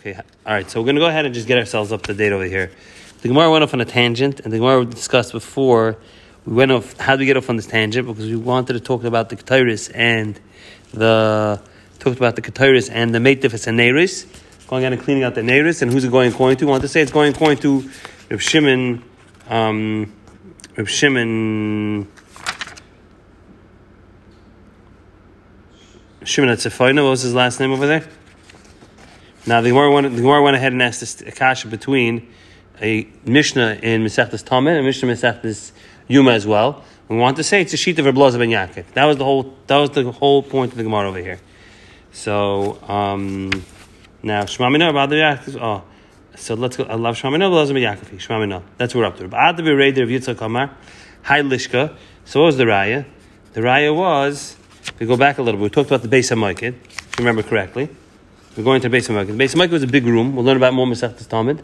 Okay, all right. So we're to go ahead and just get ourselves up to date over here. The Gemara went off on a tangent, and the Gemara we discussed before. We went off. How do we get off on this tangent? Because we wanted to talk about the Keturis and the talked about the Keturis and the Meitifis and Neiris, going out and cleaning out the Neiris, and who's it going according to? We want to say it's going according to Reb Shimon, um, Reb Shimon. Shimon Atzefoina, what was his last name over there? Now the Gemara went, the Gemara went ahead and asked this akasha between a Mishnah in Masechtas Tamid and Mishnah Masechtas Yuma as well. We want to say it's a sheet of Reblaza ben Yaakov. That was the whole. That was the whole point of the Gemara over here. So um, now Shmamina about the Yaakov. Oh, so let's go. I love Shmamina Reblaza ben Yaakov. Shmamina. That's what we're up to. But the Bereder of Yitzchak Kamar, Hi Lishka. So what was the raya? The raya was. We go back a little bit. We talked about the base of If you remember correctly. We're going to. The base of Merkid was a big room. We'll learn about more Masechtas Tamid.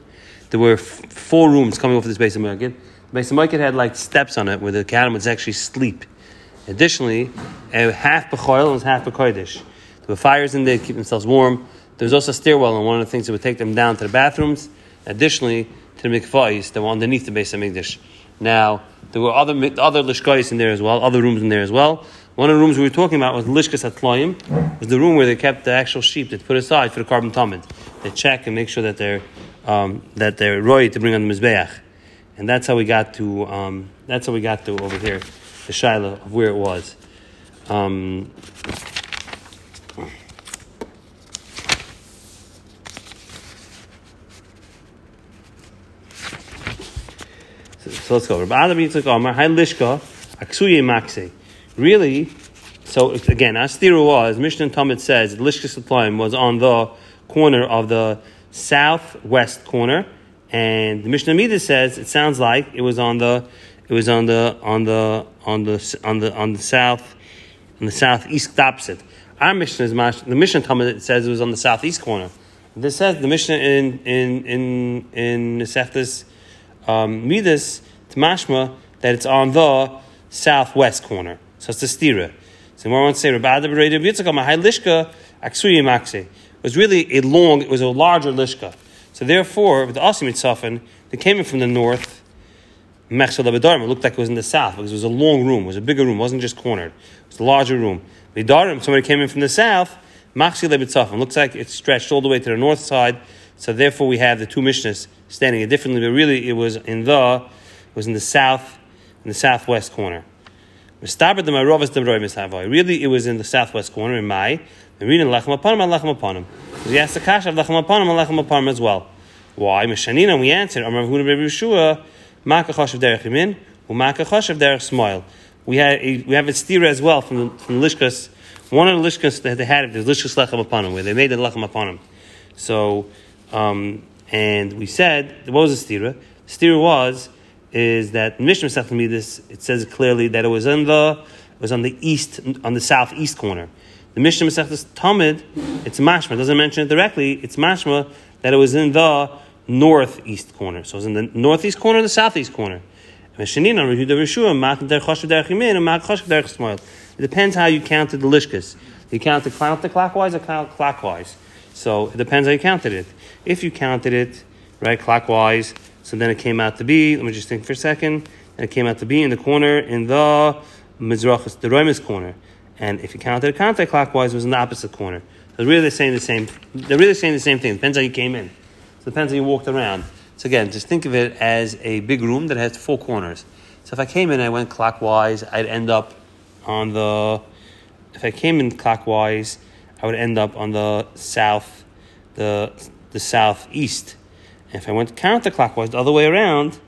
There were f- four rooms coming off of this base of Merkid. The of Merkid had like steps on it where the Kadam would actually sleep. Additionally, a half Bechoil and half Bekoidish. There were fires in there to keep themselves warm. There was also a stairwell, and one of the things that would take them down to the bathrooms. Additionally, to the mikvahs that were underneath the base of Mikdash. Now, there were other other lishkais in there as well, other rooms in there as well. One of the rooms we were talking about was Lishkas Atloyim, was the room where they kept the actual sheep that put aside for the korban tamid. They check and make sure that they're um, that they're roy to bring on the mizbeach, and that's how we got to um, that's how we got to over here, the shaila of where it was. Um, so, so let's go. Rabbi Adam Yitzchak Omar, Hi Lishka, Aksuye Makse. Really, so again, Astira was, Mishnah Tamid says, Atlaim was on the corner of the southwest corner, and the Mishnah Midah says it sounds like it was on the it was on the on the on the on the on the south on the southeast opposite. Our Mishnah is the Mishnah Tamid says it was on the southeast corner. This says the Mishnah in in in in Nesechtes um, Midas Tmashma that it's on the southwest corner. So it's the stira. So more wants to say Yitzchak Lishka Aksuyi Makse. It was really a long, it was a larger lishka. So therefore, with the Asim Mitzafin, they came in from the north. Mechsel It looked like it was in the south because it was a long room, it was a bigger room, it wasn't just cornered. It was a larger room. Vidarim, somebody came in from the south. Machsi Lebitzafin looks like it stretched all the way to the north side. So therefore, we have the two Mishnahs standing it differently, but really it was in the, it was in the south, in the southwest corner. Really, it was in the southwest corner in Mai. And reading lechem hapanim, lechem hapanim. He asked the kasha of lechem hapanim, lechem hapanim as well. Why? Mishanina, we answered, Amar Huna Rebbe Yeshua, Maka Choshev Derech Yimin, Umaka Choshev Derech Smile. We had we have a stira as well from the, from Lishkas. One of the Lishkas that they had, there's Lishkas lechem hapanim, where they made the lechem hapanim. So, um, and we said, what was the stira? The stira was is that Mishnah Masechet this it says clearly that it was in the it was on the east on the southeast corner. The Mishnah Masechet Tamid, it's mashma. It doesn't mention it directly. It's mashma that it was in the northeast corner. So it was in the northeast corner, the southeast corner. It depends how you counted the lishkas. You counted counterclockwise or counterclockwise. So it depends how you counted it. If you counted it right clockwise, so then it came out to be, let me just think for a second, and it came out to be in the corner in the Mizrachis, the Roimus corner. And if you counted it counterclockwise, it was in the opposite corner. So really they're saying the same, they're really saying the same thing. Depends how you came in. So it depends how you walked around. So again, just think of it as a big room that has four corners. So if I came in I went clockwise, I'd end up on the, if I came in clockwise, I would end up on the south, the, the southeast if I went counterclockwise, the other way around,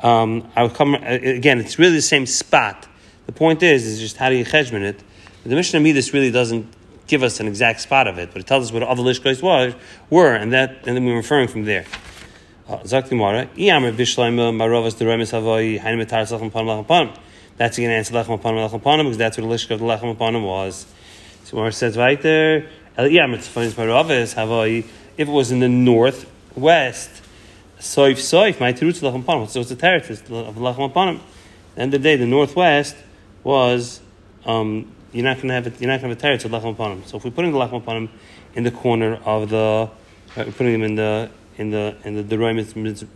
um, I would come again. It's really the same spot. The point is, is just how do you cheshbon it? The Mishnah Midas really doesn't give us an exact spot of it, but it tells us what the lishkos was were, and that, and then we're referring from there. Uh, That's again answer lechem upon lechem upon because that's what the lishka of the lechem upon was. So Gemara says right there, if it was in the north west, soif soif, my tirutz lachem. So it's a teretz of lachem panim. The end of the day, the northwest was um, you're not going to have it, you're not going to have a teretz of lachem panim. So if we put in the lachem panim in the corner of the we're putting them in the in the in the deroim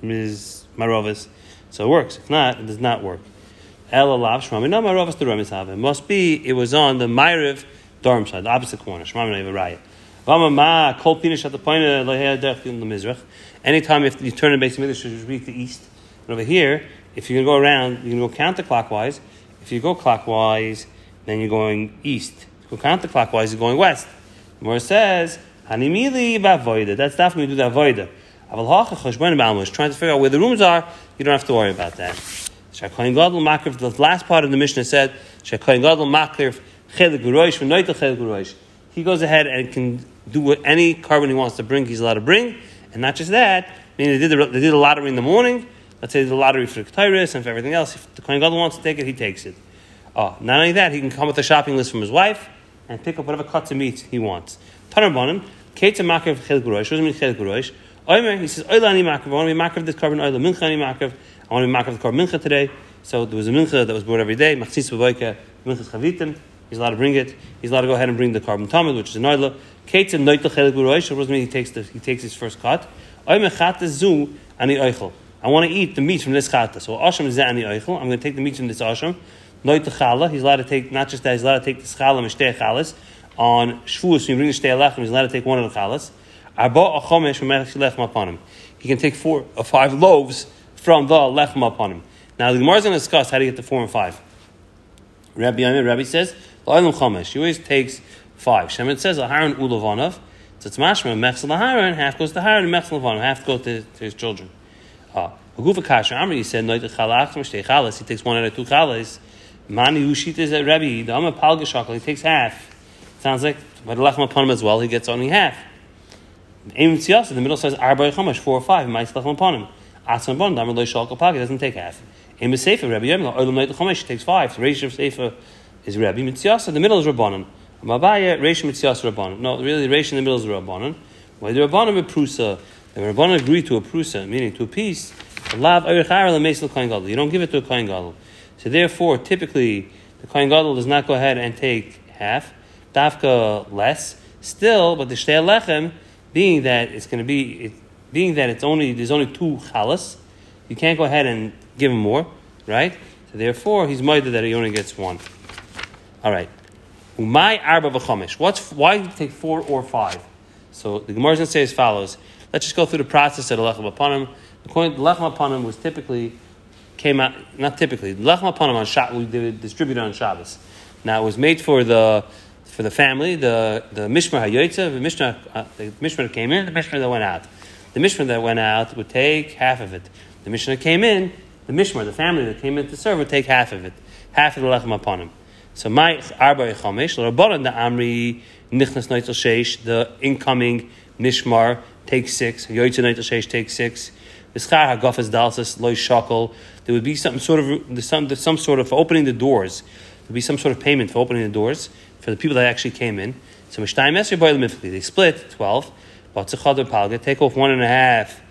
miz marovis, so it works. If not, it does not work. El alav shmami no marovis have. It must be it was on the myriv dorm side, the opposite corner. Shmami no raya. Vama Anytime if you turn the base midrash, you read the east. And over here, if you're going to go around, going to go counterclockwise. If you go clockwise, then you're going east. You go counterclockwise, you're going west. The says, Hanimili ba'voida. That's definitely do that voida. Aval hacha ba'almush. Trying to figure out where the rooms are, you don't have to worry about that. The last part of the Mishnah said, Shakayin gadol makriv chelik guroish v'noitel chelik. He goes ahead and can do what any korban he wants to bring, he's allowed to bring. And not just that, I mean, they did the, they did the lottery in the morning. Let's say the lottery for Ketairis and for everything else. If the Kohen Gadol wants to take it, he takes it. Oh, not only that, he can come with a shopping list from his wife and pick up whatever cuts of meat he wants. Tanarbanim, Kate Makav Chel Gurosh. What does it mean Gurosh? Oimer, he says, Oila ani Makav. I want to be Makav this korban, Oila Mincha ani Makav. I want to be Makav the korban Mincha today. So there was a Mincha that was brought every day. Machzis Bavoika, Minchas Chavitim. He's allowed to bring it. He's allowed to go ahead and bring the korban tamid, which is an. Kate and noitel chelik What does mean he takes the, he takes his first cut? Oimer chata zu ani oichel. I want to eat the meat from this chata. So asham is ani oichel. I'm going to take the meat from this asham. Noitel chala. He's allowed to take not just that. He's allowed to take this chala and shtei chalas on Shavuos, when you bring the Shtei Alechem, he's allowed to take one of the chalas. Arba achomesh from lechem hapanim. He can take four or five loaves from the lechem hapanim. Now the Gemara is going to discuss how to get the four and five. Rabbi Yamir, Rabbi says, La'ilam chomesh. He always takes five. Shemin says, Aharon ulavanav. So it's mashma, mechzel Aharon, half goes to Aharon, and mechzel half goes to, to his children. Ah. Gufa kasha, Amri, he said, Noit chalach, shtei chalas. He takes one out of two chalas. Mani ushit is at Rabbi, the Amma palga he takes half. Sounds like but lechem hapanim as well, he gets only half. Aim in the middle says arba chamash four or five. Might lechem hapanim. Atzman bon damer lo shalka pag. Doesn't take half. Aim sefer Rabbi Yom olam night chamash takes five. So Reish of is Rabbi Mitziyasa. The middle is Rabbanon. Mabaya Reish Mitziyasa Rabbanon. No, really Reish in the middle is Rabbanon. Why the Rabbanon Prusa? The Rabbanon agreed to a Prusa, meaning to a piece. You don't give it to a Kohen Gadol. So therefore, typically, the Kohen Gadol does not go ahead and take half dafka less. Still, but the shtei lechem, being that it's going to be, it, being that it's only there's only two chalas, you can't go ahead and give him more, right? So therefore, he's minded that he only gets one. All right. Umay arba v'chomish. What's why do you take four or five? So the Gemara is going to say as follows. Let's just go through the process of the lechem hapanim. The lechem hapanim was typically came out not typically the lechem hapanim on Shabbos we distributed on Shabbos. Now it was made for the for the family, the, the Mishmar HaYotza, the Mishmar, uh, the Mishmar that came in, the Mishmar that went out. The Mishmar that went out would take half of it. The Mishmar that came in, the Mishmar, the family that came in to serve, would take half of it. Half of the lechem hapanim. So my arba chomesh, l'rabbanan the amri nichnas neitel sheish, the incoming Mishmar takes six, Yotza neitel sheish takes six. The schar hagafas dalsas loy shakel. There would be some sort of some some sort of opening the doors. There would be some sort of payment for opening the doors for the people that actually came in. So Mishtayim Esri Boil Mifli, they split 12, but Tzachadar Palga, take off one and a half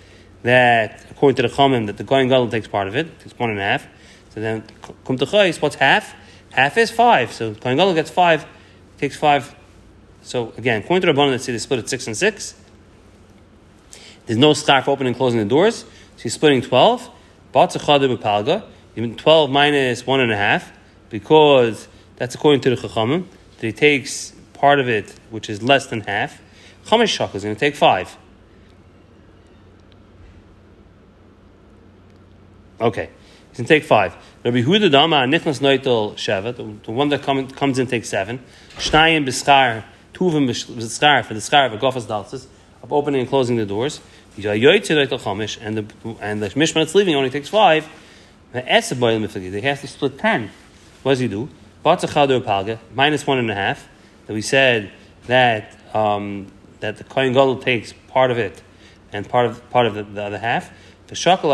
that, according to the Chomim, that the Goyin Gadol takes part of it, takes one and a half. So then, Kum what's half? Half is five. So Goyin Gadol gets five, takes five. So again, according to the Rabbanon, let's say they split it six and six. There's no scarf opening and closing the doors, so he's splitting 12. But Tzachadar Palga, even 12 minus one and a half, because that's according to the Chachamim that he takes part of it, which is less than half, Chamesh Shak is going to take five. Okay, to take five. Rabbi Huda Dama Nichnas Noitel Sheva, the one that come, comes in takes seven. Shnayim B'schar, two of them B'schar for the schar of a Gofas Dalsis, of opening and closing the doors. And the and the Mishmar that's leaving only takes five. They have to split ten. What does he do? minus one and a half. That we said that um, that the kohen gadol takes part of it, and part of part of the, the other half. The shakal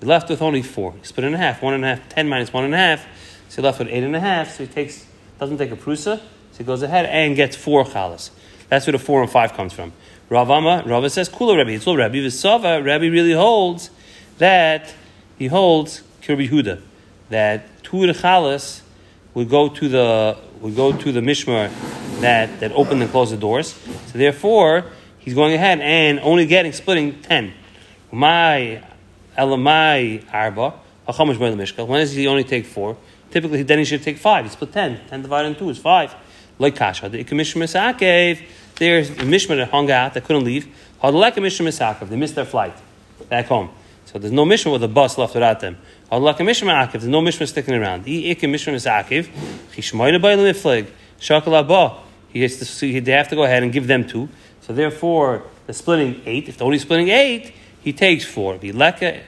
you're left with only four. You split it in half. One and a half. Ten minus one and a half. So you're left with eight and a half. So he takes doesn't take a prusa. So he goes ahead and gets four chalas. That's where the four and five comes from. Ravama, Rava says, Kula Rabbi, it's all Rabbi. Visava, Rabbi really holds that he holds Kirby Huda, that two chalas would go to the would go to the mishmar that that opened and closed the doors. So therefore, he's going ahead and only getting splitting ten. My elamai arba hachamish by the mishkal. When does he only take four? Typically, then he should take five. He split ten. Ten divided in two is five. Like kasha, the ikamishim misakev. There's a mishmah that hung out that couldn't leave. Hadalek mishmah misakev. They missed their flight back home. So there's no mishmah with a bus left without them. Hadalek mishmah akev. There's no mishmah sticking around. The ikim mishmah misakev. Chishmoyne by the miflig. Shakal abba. He has to. They have to go ahead and give them two. So therefore, the splitting eight. If they're only splitting eight, he takes four. Vileka,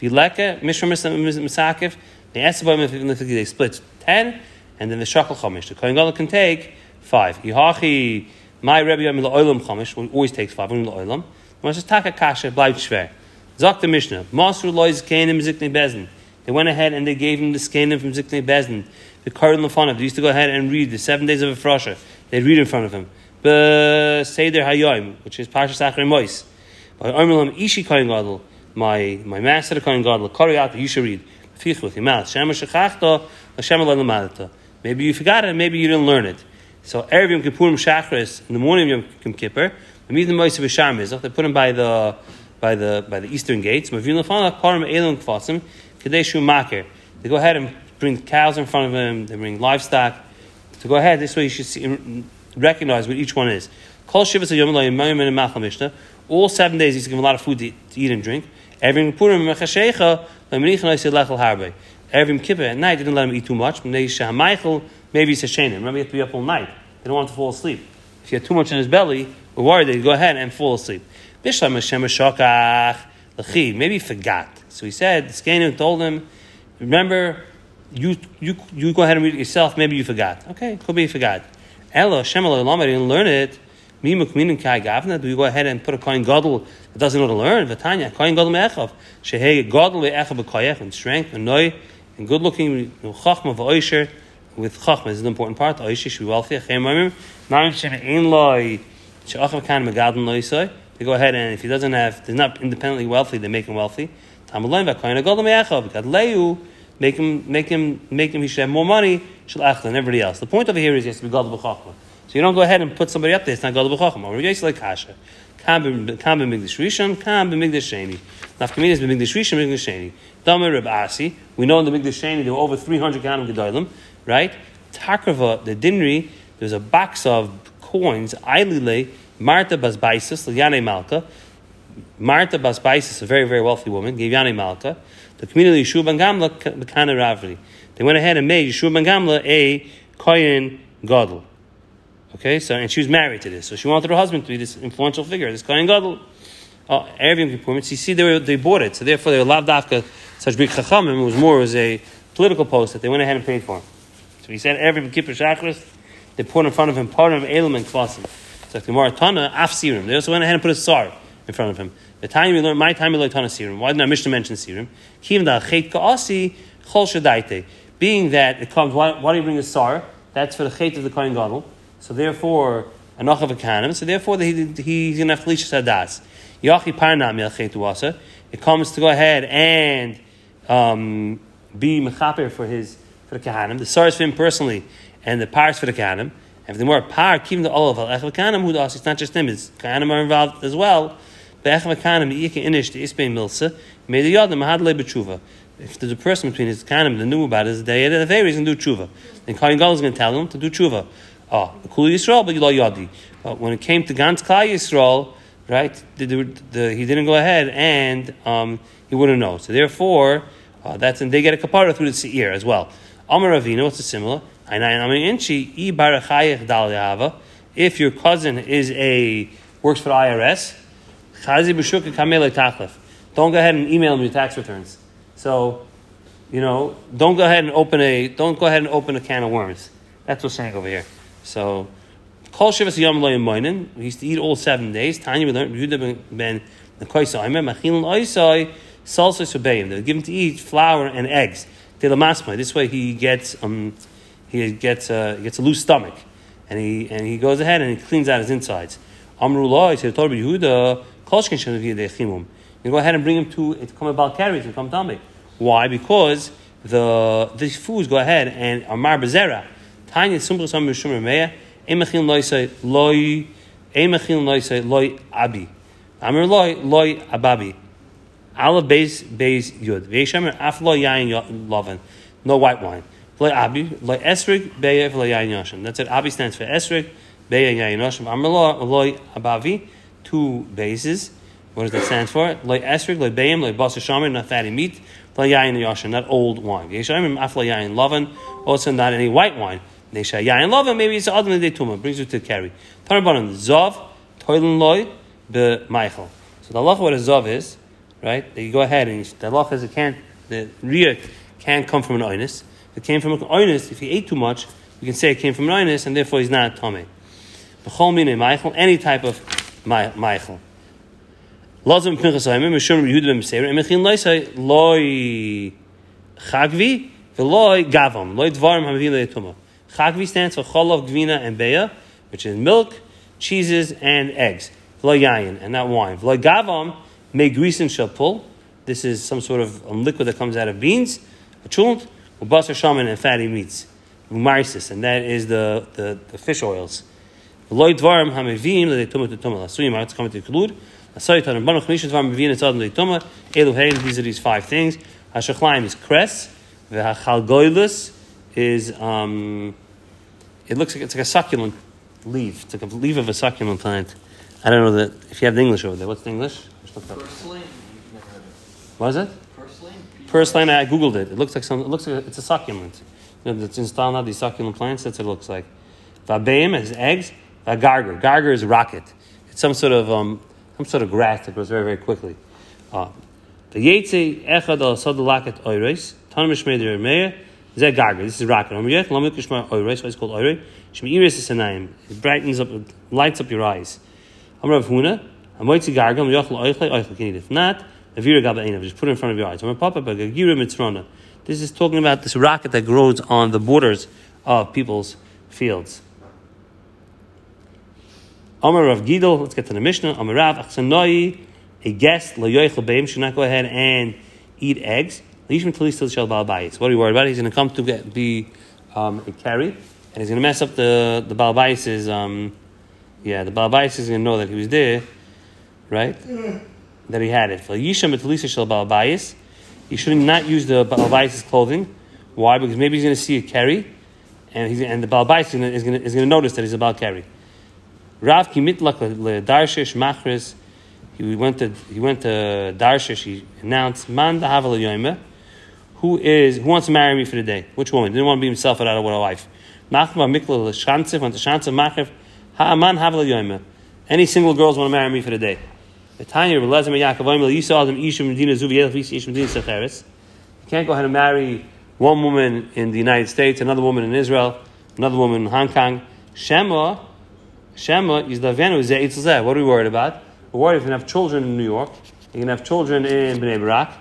vileka mishmah misakev. They split ten, and then the shakal chamish. The kohen gadol can take five. Yihachi, my Rebbe Yamil Oilam chamish always takes five. When Oilam, when just taka kasha bleibt schwer. Zok the Mishnah, Masru lois kenim ziknei bezin. They went ahead and they gave him the skenim from ziknei bezin. The Karin Lefanav. They used to go ahead and read the seven days of a frosha. They'd read in front of him. Seder Hayoim, which is Parshas Achrei Mois. My my master Kohen Gadol, Koriyat, you should read. With your mouth. Maybe you forgot it, maybe you didn't learn it. So Erev Yom Kippurim Shachris in the morning of Yom Kippur, the meet the Moise B'Shamizach. They put him by the by the by the eastern gates. They go ahead and bring cows in front of him. They bring livestock. To go ahead, this way you should see, recognize what each one is. Kol shivas yom mishnah. All seven days he's given a lot of food to, to eat and drink. Every Purim mechashecha Every Kippur at night, didn't let him eat too much. Maybe he's a shenim. Remember, you have to be up all night. They don't want to fall asleep. If he had too much in his belly, we're worried that he'd go ahead and fall asleep. Maybe he forgot. So he said, Skanim told him, remember, you, you, you go ahead and read it yourself. Maybe you forgot. Okay, could be you forgot. Ella, Shem didn't learn it. Do go ahead and put a coin gadol that doesn't know to learn? Vatanya, coin gadol me'echav. Shehei gadol me'echav b'koyach, and strength, and noy, and good looking, chachma v'oisher, with chachma is an important part. Oisher should be wealthy. Achem mamim, mamim shem ein loy, she'achav kan megadol. They go ahead and if he doesn't have, they're not independently wealthy, they make him wealthy. Tamalayim v'koyin gadol me'echav, gadleyu, make him, make him, make him, he should have more money, shall than everybody else. The point over here is he has to be gadol b'chachma. So you don't go ahead and put somebody up there. It's not Gadol B'Chacham. Or Yosef like Kasha. Kam b'migdash rishon, kam b'migdash sheni. Nafkamid is b'migdash rishon, b'migdash sheni. Reb Asi. We know in the migdash sheni there were over 300 Ganim Gedolim, right? Takrava, the dinri, there's a box of coins, Ailile, Marta Basbaisis, Liane Malka. Marta Basbaisis, a very, very wealthy woman, gave Yane Malka. The community Yeshua Ben Gamla, Ravli. They went ahead and made Yeshua Ben Gamla a Kohen Gadol. Okay, so and she was married to this, so she wanted her husband to be this influential figure, this Kohen Gadol. Oh, Erev Yom You see, they, were, they bought it, so therefore they were lav dafka such big chachamim. It was more as a political post that they went ahead and paid for. So he said every Kippur Shachris, they put in front of him part of Elam and Kvasim. It's like the Maratana af Sirim. They also went ahead and put a sar in front of him. The time we learned, my time we learned Tana Sirim. Why didn't our Mishnah mention Sirim? Kim da chet ka'asi chol shadaite. Being that it comes, why, why do you bring a sar? That's for the chet of the Kohen Gadol. So therefore, enough of a canon. So therefore, he, he's going to have Felicia Sadas. Yachi Parnam Yalchetuasa. It comes to go ahead and um, be mechaper for his for the kahanim. The sars for him personally, and the pars for the kahanim. And the more par, keep the olive al echav kahanim who does It's not just him; it's kahanim are involved as well. The echav kahanim iyike inish the ispein milsa made the yadim mahad le b'tshuva. If there's a person between his kahanim that knew about it, the the very reason to do tshuva. Then Kohen Gadol is going to tell him to do tshuva. Oh, the Kul Yisrael, but Yilo Yadi. But when it came to Gantz Klal Yisrael, right, the, the, the, he didn't go ahead and um, he wouldn't know. So therefore, uh, that's and they get a kapara through the seir as well. Amar Ravina, what's the similar? If your cousin is a works for IRS, don't go ahead and email him your tax returns. So, you know, don't go ahead and open a don't go ahead and open a can of worms. That's what's saying over here. So, Kol Shivas Yom Lo Yemoinen, we used to eat all seven days. Tanya we learned, Yehuda ben the Koisa, I remember, Machilin Oisai, Salsa Subayim. They give him to eat flour and eggs. Telamasma. This way he gets, um, he gets, uh, gets a loose stomach. And he, and he goes ahead and he cleans out his insides. Amru Loi, said, Torah Yehuda, Kolshkin Shanaviyah Dechimum. You go ahead and bring him to, to come about carries and come tummy. Why? Because the, these foods go ahead and are mar bezerah. Tanya Sumbra Sam Mishum Remeya, Emachil Loisai Loi Ein mechil loy say loy abi. Amr loy loy ababi. Aleph beis beis yud. Veishamer af lo yain loven. No white wine. Loy abi loy esrig beya loy yain yoshem. That's it. Abi stands for esrig beya yain yoshem. Amr loy abavi. Two bases. What does that stand for? Loy esrig loy beyim loy basa shamer not fatty meat. Loy yain yoshem. Not old wine. Veishamer af lo yain loven. Also not any white wine. Nesha yain loven. Maybe it's other than the tuma. Brings you to carry. Tanabanan zav toilen loy be Michael. So the halacha what a zav is right? That you go ahead and the halacha is it can't the riyah can't come from an oinus. If it came from an oinus, if he ate too much, you can say it came from an oinus, and therefore he's not tame. B'chol mine Michael, any type of Michael. Lazim pinchas ha'imim, mishum Yehuda b'mseir, emechin loisai loi chagvi, v'loi gavam, loi dvarim hamavin le'etuma. Chagvi stands for cholov, gvina, and beya, which is milk, cheeses, and eggs. V'loi yayin, and not wine. V'loi gavam, Megrisin shapul. This is some sort of um, liquid that comes out of beans, a chunt, basar shaman, and fatty meats. Umarisis, and that is the, the, the fish oils. Lloyd dvarim hamevim le tumah to tumah. Lasuyim are coming to conclude. Asayitan and banuch mishat dvarim mevin etzad le tumah. Elu. These are these five things. Hashachlaim is cress. V'hachalgoilus is um, it looks like it's like a succulent leaf. It's like a leaf of a succulent plant. I don't know that if you have the English over there. What's the English? Purslane? What is it? Purslane? Purslane, I googled it. It looks like some. It looks like it's a succulent. You know, it's installed now. These succulent plants. That's what it looks like. Vabeim is eggs. Vagarger. Garger is rocket. It's some sort of um, some sort of grass that grows very very quickly. Uh, the yetze echad al sodalaket oireis. Tanamish meider meir. Zeh garger. This is rocket. Amriyach lamik kishma oireis. Why it's called oirei? Shmeiris is anayim. It brightens up, lights up your eyes. Amrav huna. Amoitzi gargam yochel oichle oichle eat. If not, avira gaba einav. Just put it in front of your eyes. Amar papa bagagira mitzrona. This is talking about this rocket that grows on the borders of people's fields. Amar Rav Gidel, let's get to the Mishnah. Amar Rav Achsanoi, a guest, lo yoichel beim, should not go ahead and eat eggs. Shel. What are you worried about? He's going to come to get, be um, a carry, and he's going to mess up the, the balbayis' um, yeah, the balbayis is going to know that he was there, right? That he had it. For Yisham shel balbayis, he should not use the balbayis' clothing. Why? Because maybe he's going to see a carry, and he's and the balbayis is going to is going to, notice that he's about carry. Rav kimitlak darshish machris. He went to he went to Darshish. He announced man dahavel yoyme. Who is who wants to marry me for the day? Which woman didn't want to be himself without a wife? Machma mikla to. Any single girls want to marry me for the day? You can't go ahead and marry one woman in the United States, another woman in Israel, another woman in Hong Kong. Shema, Shema is the What are we worried about? We're worried if to have children in New York, going to have children in Bnei Barak.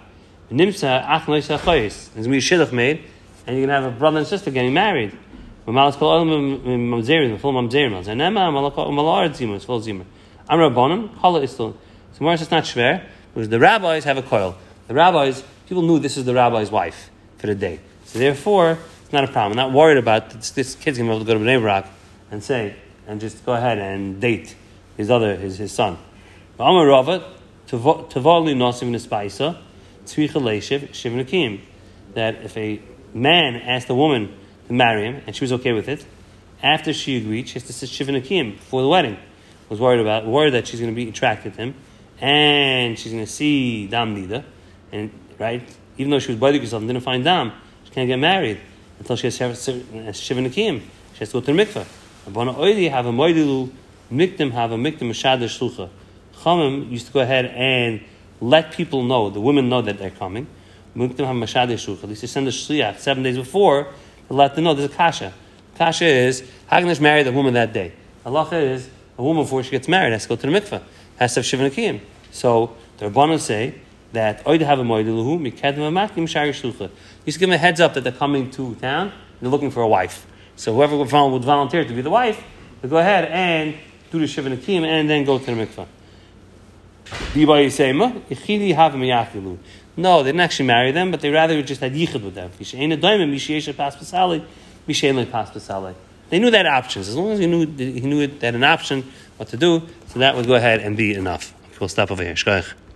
Nimsa Ach Noisa Choyis. There's going to be made, and you're going to have a brother and sister getting married. Mamas kol olam mamzerim, full mamzerim. Zanema malalar zimus, full zimer. I'm rabbanim, kala istul. So says it's not shver because the rabbis have a coil. The rabbis, people knew this is the rabbi's wife for the day. So therefore, it's not a problem. I'm not worried about this, this kid's going to be able to go to Bnei Barak and say, and just go ahead and date his other, his, his son. Amar Rava, tavali nosim shivnakim. That if a man asked a woman to marry him, and she was okay with it, after she agreed, she has to say shivnakim for the wedding. Was worried about, worried that she's going to be attracted to him, and she's going to see dam nida, and right, even though she was body herself and didn't find dam, she can't get married until she has shivnakim. She has to go to the mikveh. Abana oili have a moidilu, mikdim have a mikdim mashadash shlucha. Chamim used to go ahead and let people know, the women know that they're coming. Mashadash shlucha. They send a shliach seven days before to let them know there's a kasha. Kasha is how can Hagnish married the woman that day. Allah is a woman before she gets married has to go to the mikveh, has to have shivanakim. So the Rabbanon say that oid have a moidilu mikedem amatkim shari shlucha. You should give a heads up that they're coming to town and they're looking for a wife. So whoever would volunteer to be the wife, they go ahead and do the Shiva Nakim and then go to the mikvah. No, they didn't actually marry them, but they rather just had yichud with them. They knew that options. As long as he knew he knew that an option what to do, so that would go ahead and be enough. We'll stop over here.